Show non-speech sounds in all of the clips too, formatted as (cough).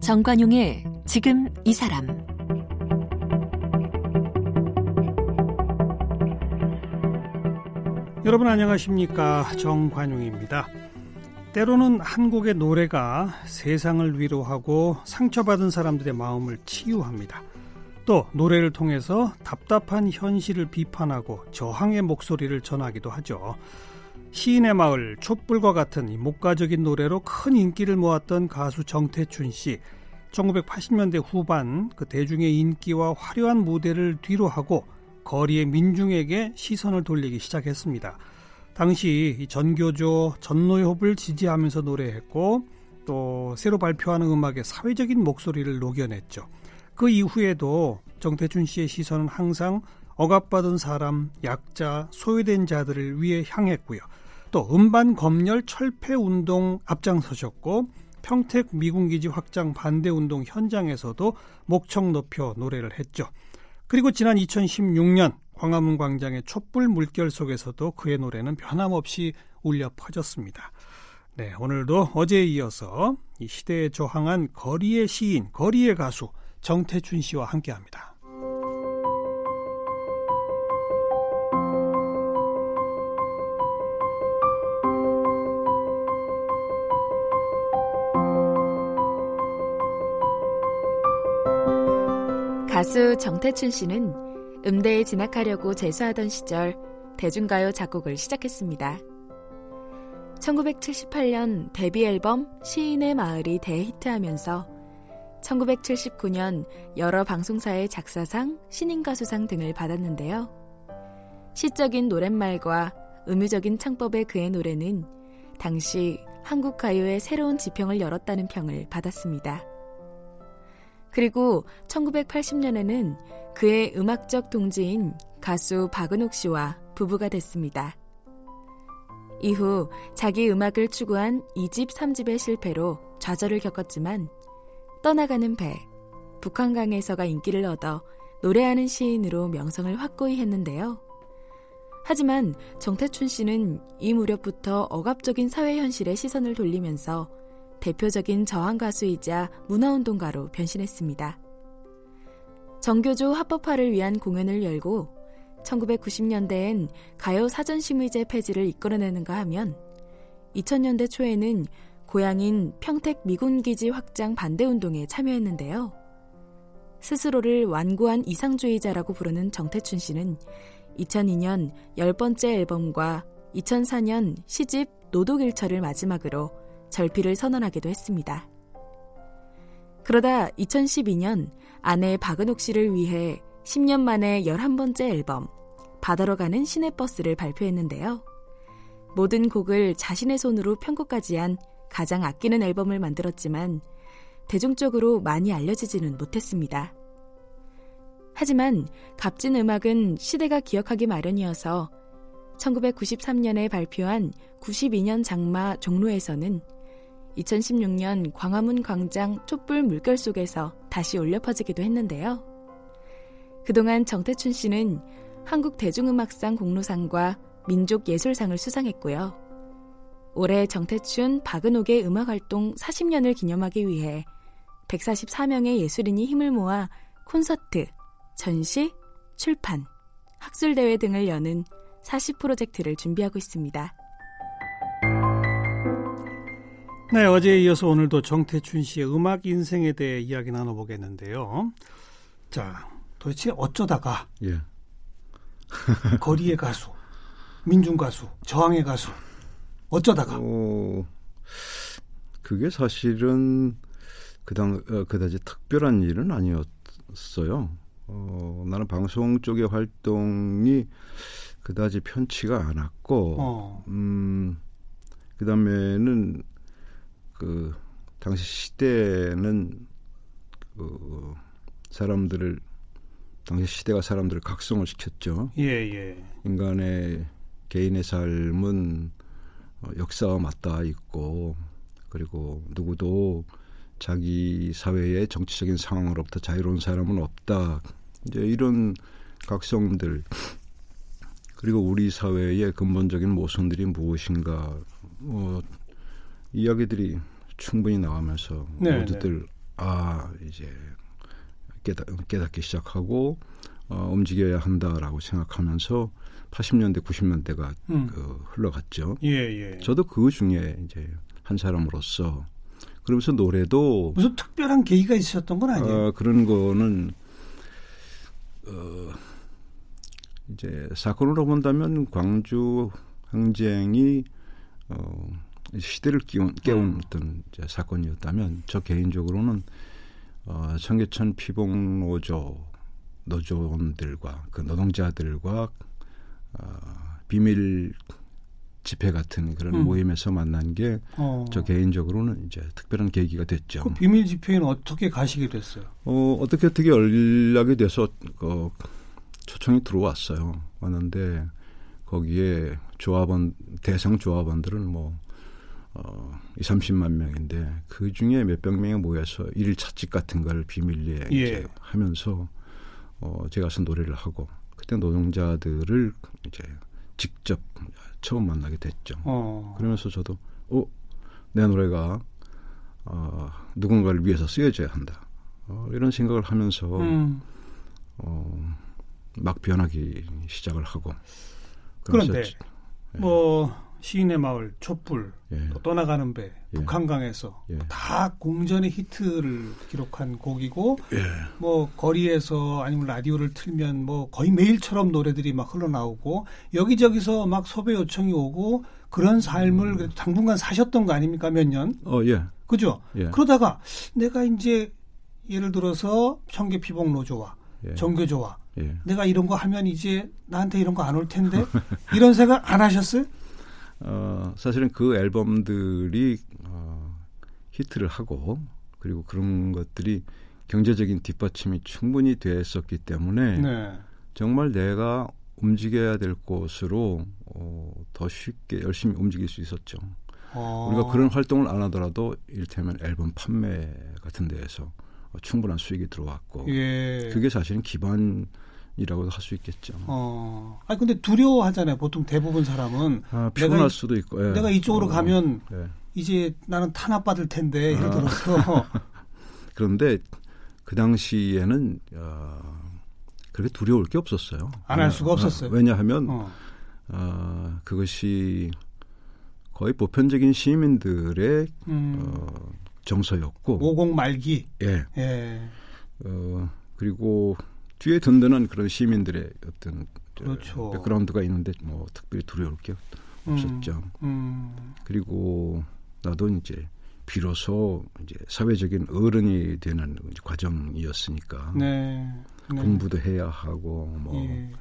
정관용의 지금 이 사람 여러분 안녕하십니까 정관용입니다. 때로는 한국의 노래가 세상을 위로하고 상처받은 사람들의 마음을 치유합니다. 또 노래를 통해서 답답한 현실을 비판하고 저항의 목소리를 전하기도 하죠. 시인의 마을 촛불과 같은 목가적인 노래로 큰 인기를 모았던 가수 정태춘 씨. 1980년대 후반 그 대중의 인기와 화려한 무대를 뒤로하고 거리의 민중에게 시선을 돌리기 시작했습니다. 당시 전교조 전노협을 지지하면서 노래했고 또 새로 발표하는 음악의 사회적인 목소리를 녹여냈죠. 그 이후에도 정태춘 씨의 시선은 항상 억압받은 사람, 약자, 소외된 자들을 위해 향했고요. 또 음반 검열 철폐 운동 앞장서셨고 평택 미군기지 확장 반대 운동 현장에서도 목청 높여 노래를 했죠. 그리고 지난 2016년 광화문 광장의 촛불 물결 속에서도 그의 노래는 변함없이 울려 퍼졌습니다. 네, 오늘도 어제에 이어서 이 시대에 저항한 거리의 시인, 거리의 가수 정태춘 씨와 함께합니다. 가수 정태춘 씨는 음대에 진학하려고 재수하던 시절 대중가요 작곡을 시작했습니다. 1978년 데뷔 앨범 시인의 마을이 대히트하면서 1979년 여러 방송사의 작사상, 신인가수상 등을 받았는데요. 시적인 노랫말과 음유적인 창법의 그의 노래는 당시 한국 가요의 새로운 지평을 열었다는 평을 받았습니다. 그리고 1980년에는 그의 음악적 동지인 가수 박은옥 씨와 부부가 됐습니다. 이후 자기 음악을 추구한 2집, 3집의 실패로 좌절을 겪었지만 떠나가는 배, 북한강에서가 인기를 얻어 노래하는 시인으로 명성을 확고히 했는데요. 하지만 정태춘 씨는 이 무렵부터 억압적인 사회 현실에 시선을 돌리면서 대표적인 저항 가수이자 문화운동가로 변신했습니다. 정교조 합법화를 위한 공연을 열고 1990년대엔 가요 사전심의제 폐지를 이끌어내는가 하면 2000년대 초에는 고향인 평택 미군기지 확장 반대 운동에 참여했는데요. 스스로를 완고한 이상주의자라고 부르는 정태춘 씨는 2002년 10번째 앨범과 2004년 시집 노독일처를 마지막으로 절필을 선언하기도 했습니다. 그러다 2012년 아내 박은옥 씨를 위해 10년 만에 11번째 앨범 바다로 가는 시내버스를 발표했는데요. 모든 곡을 자신의 손으로 편곡까지 한 가장 아끼는 앨범을 만들었지만 대중적으로 많이 알려지지는 못했습니다. 하지만 값진 음악은 시대가 기억하기 마련이어서 1993년에 발표한 92년 장마 종로에서는 2016년 광화문 광장 촛불 물결 속에서 다시 울려 퍼지기도 했는데요. 그동안 정태춘 씨는 한국 대중음악상 공로상과 민족예술상을 수상했고요. 올해 정태춘, 박은옥의 음악 활동 40년을 기념하기 위해 144명의 예술인이 힘을 모아 콘서트, 전시, 출판, 학술대회 등을 여는 40 프로젝트를 준비하고 있습니다. 네, 어제에 이어서 오늘도 정태춘 씨의 음악 인생에 대해 이야기 나눠보겠는데요. 자, 도대체 어쩌다가 예. (laughs) 거리의 가수, 민중 가수, 저항의 가수 어쩌다가? 어, 그게 사실은 그당 어, 그다지 특별한 일은 아니었어요. 어, 나는 방송 쪽의 활동이 그다지 편치가 않았고, 어. 음, 그 다음에는 그 당시 시대는 그 사람들을 당시 시대가 사람들을 각성을 시켰죠. 예, 예. 인간의 개인의 삶은 어, 역사와 맞닿아 있고 그리고 누구도 자기 사회의 정치적인 상황으로부터 자유로운 사람은 없다. 이제 이런 각성들 그리고 우리 사회의 근본적인 모순들이 무엇인가 뭐 이야기들이 충분히 나오면서 네, 모두들 네. 아 이제 깨닫, 깨닫기 시작하고 어, 움직여야 한다라고 생각하면서 80년대 90년대가 음. 그 흘러갔죠. 예, 예. 저도 그 중에 이제 한 사람으로서 그러면서 노래도 무슨 특별한 계기가 있었던 건 아니에요? 어, 그런 거는 어, 이제 사건으로 본다면 광주 항쟁이 어, 시대를 깨운, 깨운 음. 어떤 이제 사건이었다면 저 개인적으로는 어, 청계천 피봉 노조 노조원들과 그 노동자들과 어, 비밀 집회 같은 그런 음. 모임에서 만난 게저 어. 개인적으로는 이제 특별한 계기가 됐죠. 그 비밀 집회는 어떻게 가시게 됐어요? 어, 어떻게 어떻게 연락이 돼서 그 초청이 들어왔어요. 왔는데 거기에 조합원 대상 조합원들은 뭐 어, 2, 30만 명인데 그 중에 몇백 명이 모여서 일일 찻집 같은 걸 비밀리에 예. 이제 하면서 어, 제가 서 노래를 하고 그때 노동자들을 이제 직접 처음 만나게 됐죠. 어. 그러면서 저도 어, 내 노래가 어, 누군가를 위해서 쓰여져야 한다. 어, 이런 생각을 하면서 음. 어, 막 변하기 시작을 하고 그런데 예. 뭐 시인의 마을, 촛불, 예. 또 떠나가는 배, 예. 북한강에서 예. 다 공전의 히트를 기록한 곡이고 예. 뭐 거리에서 아니면 라디오를 틀면 뭐 거의 매일처럼 노래들이 막 흘러나오고 여기저기서 막 섭외 요청이 오고 그런 삶을 음. 당분간 사셨던 거 아닙니까 몇 년? 어, 예. 그죠? 예. 그러다가 내가 이제 예를 들어서 청계 피복 노조와 정교조와 내가 이런 거 하면 이제 나한테 이런 거 안 올 텐데 이런 생각 안 하셨어요? 어, 사실은 그 앨범들이 어, 히트를 하고 그리고 그런 것들이 경제적인 뒷받침이 충분히 됐었기 때문에 네. 정말 내가 움직여야 될 곳으로 어, 더 쉽게 열심히 움직일 수 있었죠. 어. 우리가 그런 활동을 안 하더라도 일테면 앨범 판매 같은 데에서 충분한 수익이 들어왔고 예. 그게 사실은 기반 이라고도 할 수 있겠죠. 어. 아 근데 두려워하잖아요. 보통 대부분 사람은 아, 피곤할 수도 있고. 예. 내가 이쪽으로 어, 가면 예. 이제 나는 탄압 받을 텐데 예를 아. 들어서. (laughs) 그런데 그 당시에는 어, 그렇게 두려울 게 없었어요. 안 할 수가 없었어요. 어, 왜냐하면 어. 어, 그것이 거의 보편적인 시민들의 음. 어, 정서였고. 오공 말기. 예. 예. 어, 그리고 뒤에 든든한 그런 시민들의 어떤 그렇죠. 백그라운드가 있는데 뭐 특별히 두려울 게 없었죠. 음, 음. 그리고 나도 이제 비로소 이제 사회적인 어른이 되는 과정이었으니까 네, 네. 공부도 해야 하고 뭐 예.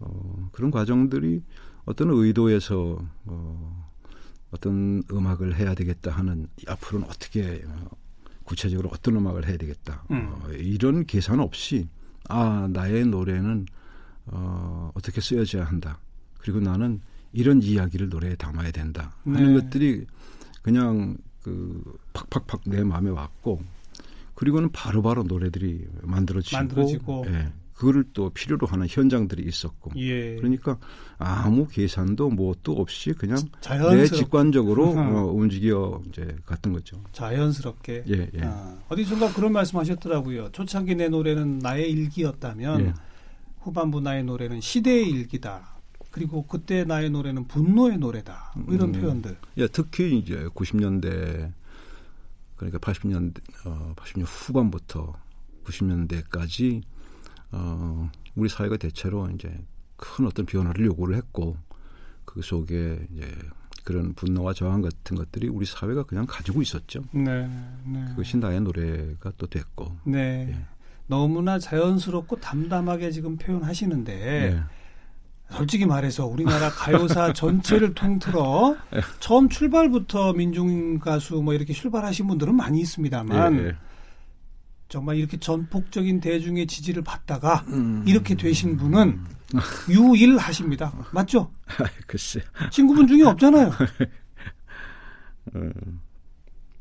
어, 그런 과정들이 어떤 의도에서 어, 어떤 음악을 해야 되겠다 하는 앞으로는 어떻게 어, 구체적으로 어떤 음악을 해야 되겠다 음. 어, 이런 계산 없이 아 나의 노래는 어, 어떻게 쓰여져야 한다. 그리고 나는 이런 이야기를 노래에 담아야 된다 하는 네. 것들이 그냥 그 팍팍팍 내 마음에 왔고 그리고는 바로바로 바로 노래들이 만들어지고, 만들어지고. 예, 그거를 또 필요로 하는 현장들이 있었고 예. 그러니까 아무 계산도 뭐 또 없이 그냥 내 직관적으로 (laughs) 어, 움직여 이제 갔던 거죠. 자연스럽게. 예, 예. 아, 어디선가 그런 말씀하셨더라고요. 초창기 내 노래는 나의 일기였다면 예. 후반부 나의 노래는 시대의 일기다. 그리고 그때 나의 노래는 분노의 노래다. 뭐 이런 음, 표현들. 예, 특히 이제 90년대 그러니까 80년대 어, 80년 후반부터 90년대까지 어, 우리 사회가 대체로 이제 큰 어떤 변화를 요구를 했고 그 속에 이제 그런 분노와 저항 같은 것들이 우리 사회가 그냥 가지고 있었죠. 네, 네. 그것이 나의 노래가 또 됐고. 네. 예. 너무나 자연스럽고 담담하게 지금 표현하시는데 네. 솔직히 말해서 우리나라 가요사 (laughs) 전체를 통틀어 네. 처음 출발부터 민중 가수 뭐 이렇게 출발하신 분들은 많이 있습니다만 네. 정말 이렇게 전폭적인 대중의 지지를 받다가 음. 이렇게 되신 분은 유일하십니다. 맞죠? 글쎄. 친구분 중에 없잖아요. (laughs) 음,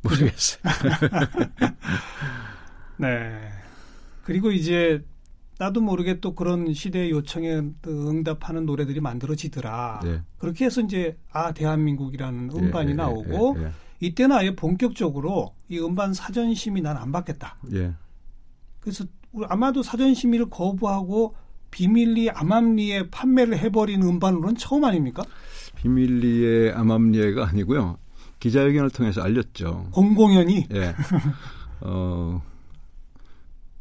모르겠어요. (laughs) 네. 그리고 이제 나도 모르게 또 그런 시대의 요청에 응답하는 노래들이 만들어지더라. 네. 그렇게 해서 이제 아 대한민국이라는 예, 음반이 예, 나오고 예, 예, 이때는 아예 본격적으로 이 음반 사전 심의 난 안 받겠다. 예. 그래서 아마도 사전 심의를 거부하고 비밀리 암암리에 판매를 해버린 음반으로는 처음 아닙니까? 비밀리의 암암리에가 아니고요. 기자회견을 통해서 알렸죠. 공공연히. 예. (laughs) 어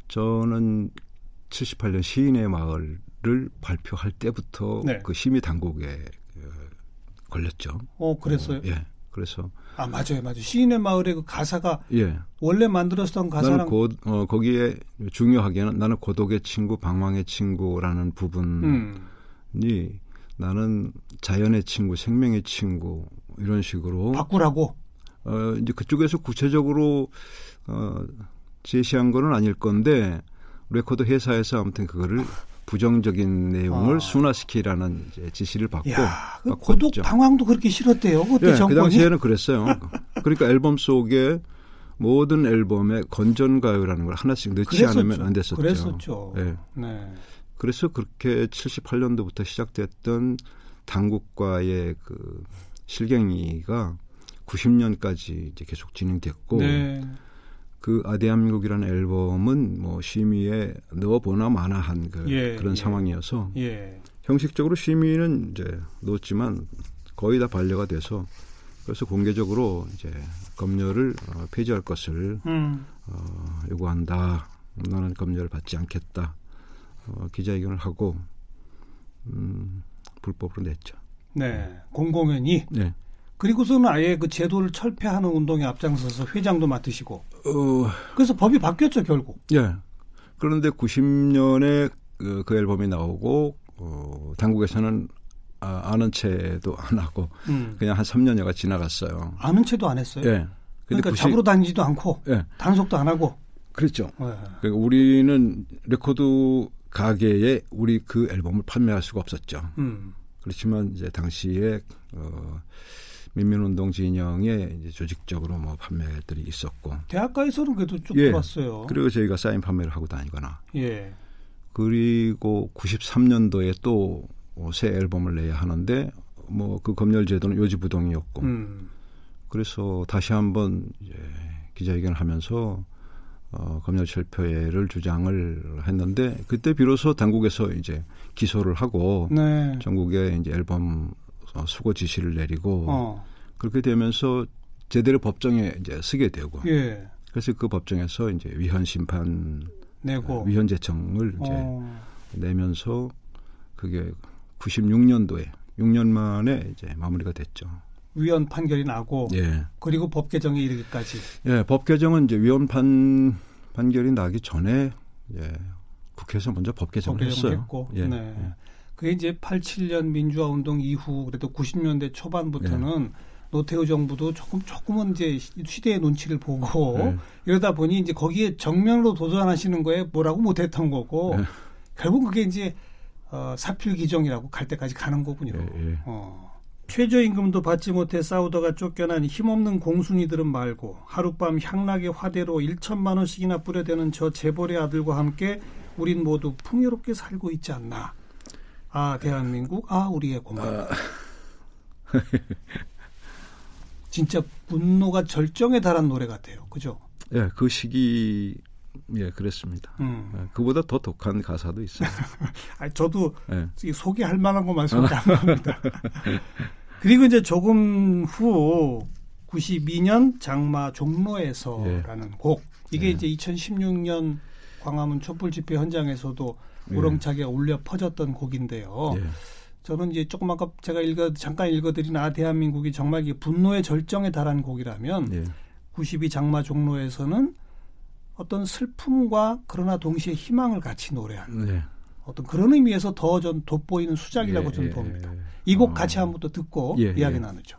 저는 78년 시인의 마을을 발표할 때부터 네. 그 심의 당국에 그 걸렸죠. 어, 그랬어요? 어, 예. 그래서 아 맞아요, 맞아요. 시인의 마을의 그 가사가 예. 원래 만들었던 가사랑 나는 고, 어, 거기에 중요하게는 나는 고독의 친구, 방황의 친구라는 부분이 음. 나는 자연의 친구, 생명의 친구 이런 식으로 바꾸라고. 어, 이제 그쪽에서 구체적으로 어, 제시한 거는 아닐 건데 레코드 회사에서 아무튼 그거를 부정적인 내용을 아. 순화시키라는 지시를 받고 야, 그 고독 방황도 그렇게 싫었대요. 그때 네, 그 당시에는 그랬어요. 그러니까 앨범 속에 모든 앨범에 건전 가요라는 걸 하나씩 넣지 그랬었죠. 않으면 안 됐었죠. 그랬었죠. 네. 네. 그래서 그렇게 78년도부터 시작됐던 당국과의 그 실갱이가 90년까지 이제 계속 진행됐고 네. 그 아대한민국이라는 앨범은 뭐 심의에 넣어보나 마나 한 그 예, 그런 예. 상황이어서 예. 형식적으로 심의는 이제 넣었지만 거의 다 반려가 돼서 그래서 공개적으로 이제 검열을 어, 폐지할 것을 음. 어, 요구한다. 나는 검열을 받지 않겠다. 어, 기자회견을 하고 음, 불법으로 냈죠. 네, 공공연히. 네. 그리고서는 아예 그 제도를 철폐하는 운동에 앞장서서 회장도 맡으시고. 어... 그래서 법이 바뀌었죠 결국. 예. 그런데 90년에 그, 그 앨범이 나오고 어, 당국에서는 아, 아는 체도 안 하고 음. 그냥 한 3년여가 지나갔어요. 아는 체도 안 했어요. 예. 그러니까 90... 잡으러 다니지도 않고 예. 단속도 안 하고. 그렇죠. 예. 그러니까 우리는 레코드 가게에 우리 그 앨범을 판매할 수가 없었죠. 음. 그렇지만 이제 당시에 어, 민민운동 진영에 이제 조직적으로 뭐 판매들이 있었고 대학가에서는 그래도 쭉 예. 들어왔어요. 그리고 저희가 사인 판매를 하고 다니거나. 예. 그리고 93년도에 또 새 앨범을 내야 하는데 뭐 그 검열 제도는 요지부동이었고. 음. 그래서 다시 한번 이제 기자회견을 하면서 어, 검열 철폐를 주장을 했는데 그때 비로소 당국에서 이제 기소를 하고 네. 전국에 이제 앨범 어, 수거 지시를 내리고 어. 그렇게 되면서 제대로 법정에 이제 쓰게 되고 예. 그래서 그 법정에서 이제 위헌 심판 내고 위헌 제청을 이제 어. 내면서 그게 96년도에 6년 만에 이제 마무리가 됐죠. 위헌 판결이 나고 예. 그리고 법 개정에 이르기까지. 예, 법 개정은 이제 위헌 판 판결이 나기 전에 예, 국회에서 먼저 법 개정을 법 했어요. 했고, 예, 네. 예. 그게 이제 87년 민주화 운동 이후 그래도 90년대 초반부터는 네. 노태우 정부도 조금 조금은 이제 시대의 눈치를 보고 네. 이러다 보니 이제 거기에 정면으로 도전하시는 거에 뭐라고 못했던 거고 네. 결국 그게 이제 어, 사필 기종이라고 갈 때까지 가는 거군요. 네, 네. 어. 최저임금도 받지 못해 싸우다가 쫓겨난 힘없는 공순이들은 말고 하룻밤 향락의 화대로 1천만 원씩이나 뿌려대는 저 재벌의 아들과 함께 우린 모두 풍요롭게 살고 있지 않나. 아 대한민국 아 우리의 공간 아. (laughs) 진짜 분노가 절정에 달한 노래 같아요 그죠 예그 시기 예 그랬습니다 음. 예, 그보다 더 독한 가사도 있어요 (laughs) 아 저도 예. 소개할 만한 것만 소개합니다 (laughs) 그리고 이제 조금 후 92년 장마 종로에서라는 예. 곡 이게 예. 이제 2016년 광화문 촛불 집회 현장에서도 예. 우렁차게 울려 퍼졌던 곡인데요. 예. 저는 이제 조금 아까 제가 읽어 잠깐 읽어드린 아 대한민국이 정말 분노의 절정에 달한 곡이라면 예. 92 장마 종로에서는 어떤 슬픔과 그러나 동시에 희망을 같이 노래하는 네. 어떤 그런 의미에서 더 좀 돋보이는 수작이라고 예, 저는 예, 봅니다. 예. 이곡 어. 같이 한번 더 듣고 예, 이야기 나누죠.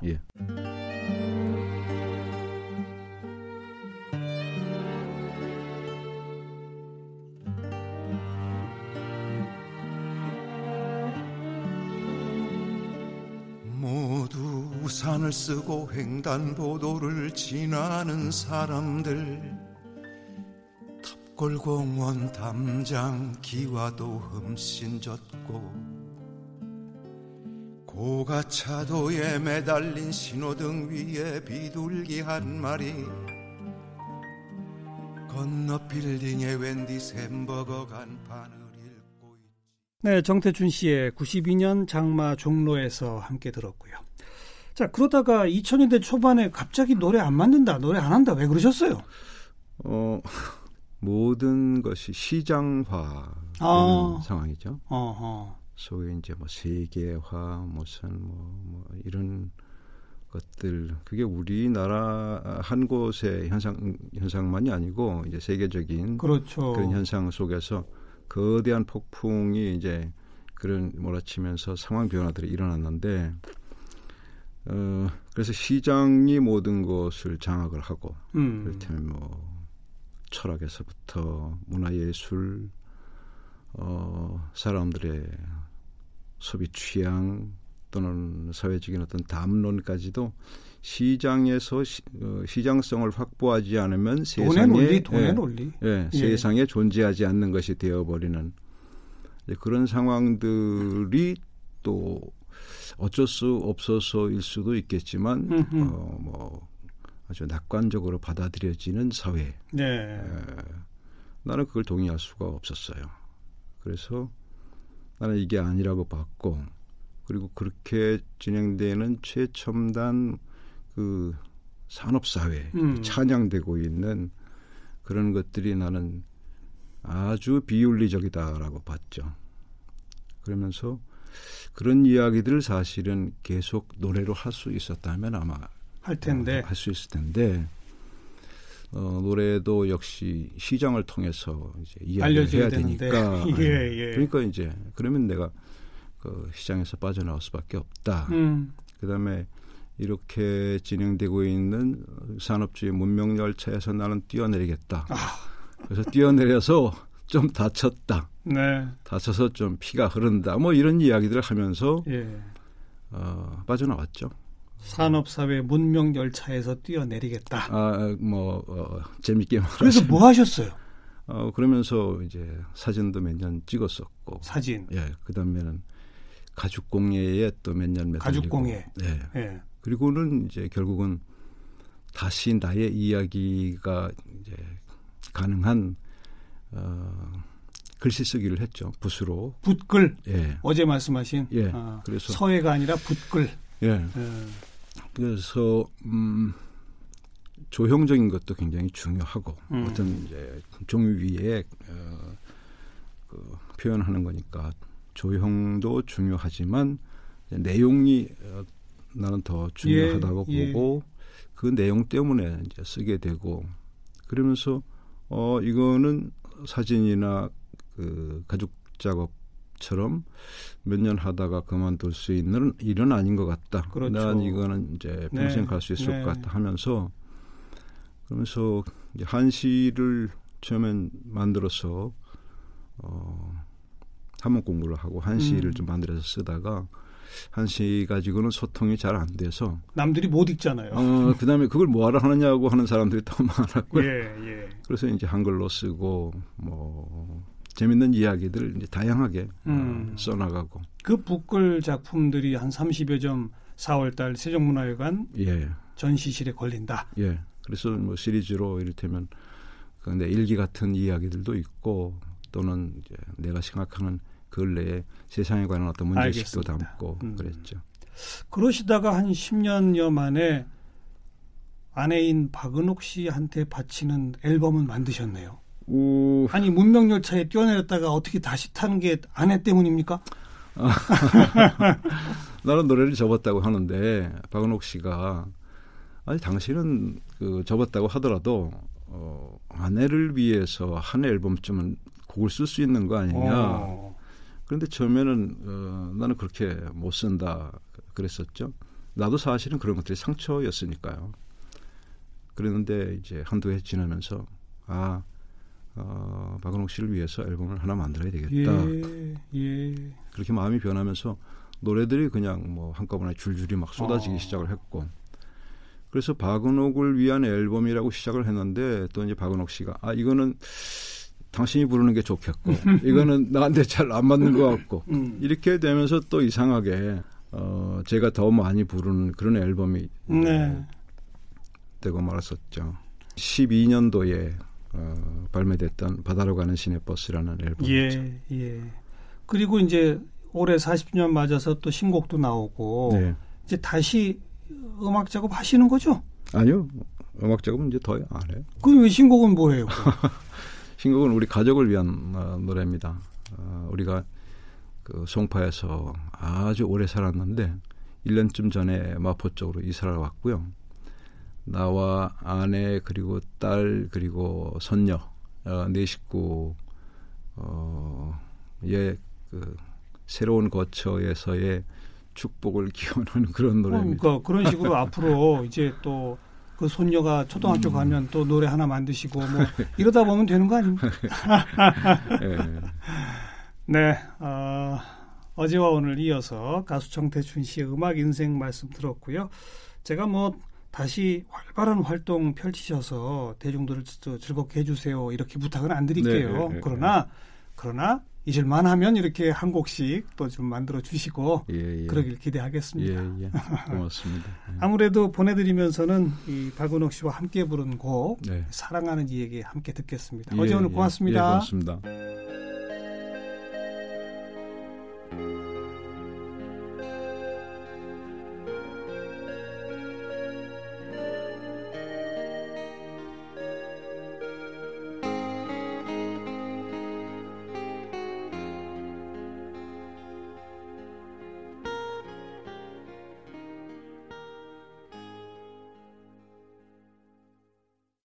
우산을 쓰고 횡단보도를 지나는 사람들 꼴공원 담장 기와도 흠씬 졌고 고가차도에 매달린 신호등 위에 비둘기 한 마리 건너 빌딩에 웬디 햄버거 간판을 읽고 네, 정태춘 씨의 92년 장마 종로에서 함께 들었고요. 자, 그러다가 2000년대 초반에 갑자기 노래 안 만든다, 노래 안 한다, 왜 그러셨어요? 어, 모든 것이 시장화 아. 상황이죠. 어허. 소위 이제 뭐 세계화 무슨 뭐, 뭐 이런 것들 그게 우리나라 한 곳의 현상 현상만이 아니고 이제 세계적인 그렇죠. 그런 현상 속에서 거대한 폭풍이 이제 그런 몰아치면서 상황 변화들이 일어났는데 어 그래서 시장이 모든 것을 장악을 하고 음. 그렇다면 뭐 철학에서부터 문화예술 어 사람들의 소비 취향 또는 사회적인 어떤 담론까지도 시장에서 시, 어, 시장성을 확보하지 않으면 세상에 논리, 돈의 예, 논리. 예, 예. 세상에 존재하지 않는 것이 되어버리는 그런 상황들이 또 어쩔 수 없어서일 수도 있겠지만 어, 뭐 아주 낙관적으로 받아들여지는 사회. 네. 에, 나는 그걸 동의할 수가 없었어요. 그래서 나는 이게 아니라고 봤고 그리고 그렇게 진행되는 최첨단 그 산업 사회 음. 찬양되고 있는 그런 것들이 나는 아주 비윤리적이다라고 봤죠. 그러면서 그런 이야기들을 사실은 계속 노래로 할 수 있었다면 아마 할 텐데 어, 할수 있을 텐데 어, 노래도 역시 시장을 통해서 이제 이야기를 해야 되는데. 되니까 (laughs) 예, 예. 그러니까 이제 그러면 내가 그 시장에서 빠져나올 수밖에 없다. 음. 그다음에 이렇게 진행되고 있는 산업주의 문명 열차에서 나는 뛰어내리겠다. 아. 그래서 뛰어내려서 좀 다쳤다. 네. 다쳐서 좀 피가 흐른다. 뭐 이런 이야기들을 하면서 예. 어, 빠져나왔죠. 산업사회 문명 열차에서 뛰어내리겠다. 아, 뭐 어, 재밌게 말하시 그래서 뭐 하셨어요? 어, 그러면서 이제 사진도 몇 년 찍었었고. 사진. 예. 그다음에는 가죽 공예에 또 몇년 매달리고. 가죽 공예. 예. 예. 그리고는 이제 결국은 다시 나의 이야기가 이제 가능한 어, 글씨 쓰기를 했죠. 붓으로. 붓글. 예. 어제 말씀하신. 예. 아, 그래서 서예가 아니라 붓글. 예. 예. 그래서 음, 조형적인 것도 굉장히 중요하고 음. 어떤 이제 종이 위에 어, 그 표현하는 거니까 조형도 중요하지만 내용이 어, 나는 더 중요하다고 예, 보고 예. 그 내용 때문에 이제 쓰게 되고 그러면서 어 이거는 사진이나 그 가죽 작업 처럼 몇 년 하다가 그만둘 수 있는 일은 아닌 것 같다. 그렇죠. 난 이거는 이제 평생 네. 갈수 있을 네. 것 같다 하면서 그러면서 이제 한시를 처음엔 만들어서 어 한문 공부를 하고 한시를 음. 좀 만들어서 쓰다가 한시 가지고는 소통이 잘 안 돼서 남들이 못 읽잖아요. 어, 그다음에 그걸 뭐하러 하느냐고 하는 사람들이 더 많았고요. 예, 예. 그래서 이제 한글로 쓰고 뭐 재밌는 이야기들 이제 다양하게 어, 음. 어, 써나가고 그 북글 작품들이 한 30여 점 4월달 세종문화회관 예. 전시실에 걸린다. 예. 그래서 뭐 시리즈로 이를테면 그내 일기 같은 이야기들도 있고 또는 이제 내가 생각하는 근래에 세상에 관한 어떤 문제식도 담고 음. 그랬죠. 그러시다가 한 10년여 만에 아내인 박은옥 씨한테 바치는 앨범을 만드셨네요. 오. 아니 문명 열차에 뛰어내렸다가 어떻게 다시 타는 게 아내 때문입니까? (laughs) 나는 노래를 접었다고 하는데 박은옥 씨가 아니 당신은 그 접었다고 하더라도 어, 아내를 위해서 한 앨범쯤은 곡을 쓸 수 있는 거 아니냐. 어. 그런데 처음에는 어, 나는 그렇게 못 쓴다 그랬었죠. 나도 사실은 그런 것들이 상처였으니까요. 그랬는데 이제 한두 해 지나면서 아 어, 박은옥 씨를 위해서 앨범을 하나 만들어야 되겠다. 예, 예. 그렇게 마음이 변하면서 노래들이 그냥 뭐 한꺼번에 줄줄이 막 쏟아지기 어. 시작을 했고 그래서 박은옥을 위한 앨범이라고 시작을 했는데 또 이제 박은옥 씨가 아 이거는 당신이 부르는 게 좋겠고 (laughs) 이거는 나한테 잘 안 맞는 것 같고 음. 이렇게 되면서 또 이상하게 어 제가 더 많이 부르는 그런 앨범이 네. 되고 말았었죠. 12년도에 어, 발매됐던 바다로 가는 시내버스라는 앨범이죠. 예, 예. 그리고 이제 올해 40주년 맞아서 또 신곡도 나오고 네. 이제 다시 음악 작업 하시는 거죠? 아니요. 음악 작업은 이제 더 안 해요. 그럼 왜 신곡은 뭐예요? (laughs) 신곡은 우리 가족을 위한 어, 노래입니다. 어, 우리가 그 송파에서 아주 오래 살았는데 1년쯤 전에 마포 쪽으로 이사를 왔고요. 나와 아내 그리고 딸 그리고 손녀 어, 네 식구 어, 예 그 새로운 거처에서의 축복을 (laughs) 기원하는 그런 노래입니다. 그러니까 그런 식으로 (laughs) 앞으로 이제 또 그 손녀가 초등학교 음. 가면 또 노래 하나 만드시고 뭐 이러다 보면 되는 거 아닙니까? (laughs) 네. 네. 어, 어제와 오늘 이어서 가수 정태춘 씨의 음악 인생 말씀 들었고요. 제가 뭐 다시 활발한 활동 펼치셔서 대중들을 즐겁게 해주세요 이렇게 부탁은 안 드릴게요. 네, 네, 네. 그러나 그러나 잊을만 하면 이렇게 한 곡씩 또 좀 만들어 주시고 예, 예. 그러길 기대하겠습니다. 예, 예. 고맙습니다. (laughs) 예. 아무래도 보내드리면서는 이 박은옥 씨와 함께 부른 곡 네. 사랑하는 이에게 함께 듣겠습니다. 어제 오늘 고맙습니다. 고맙습니다.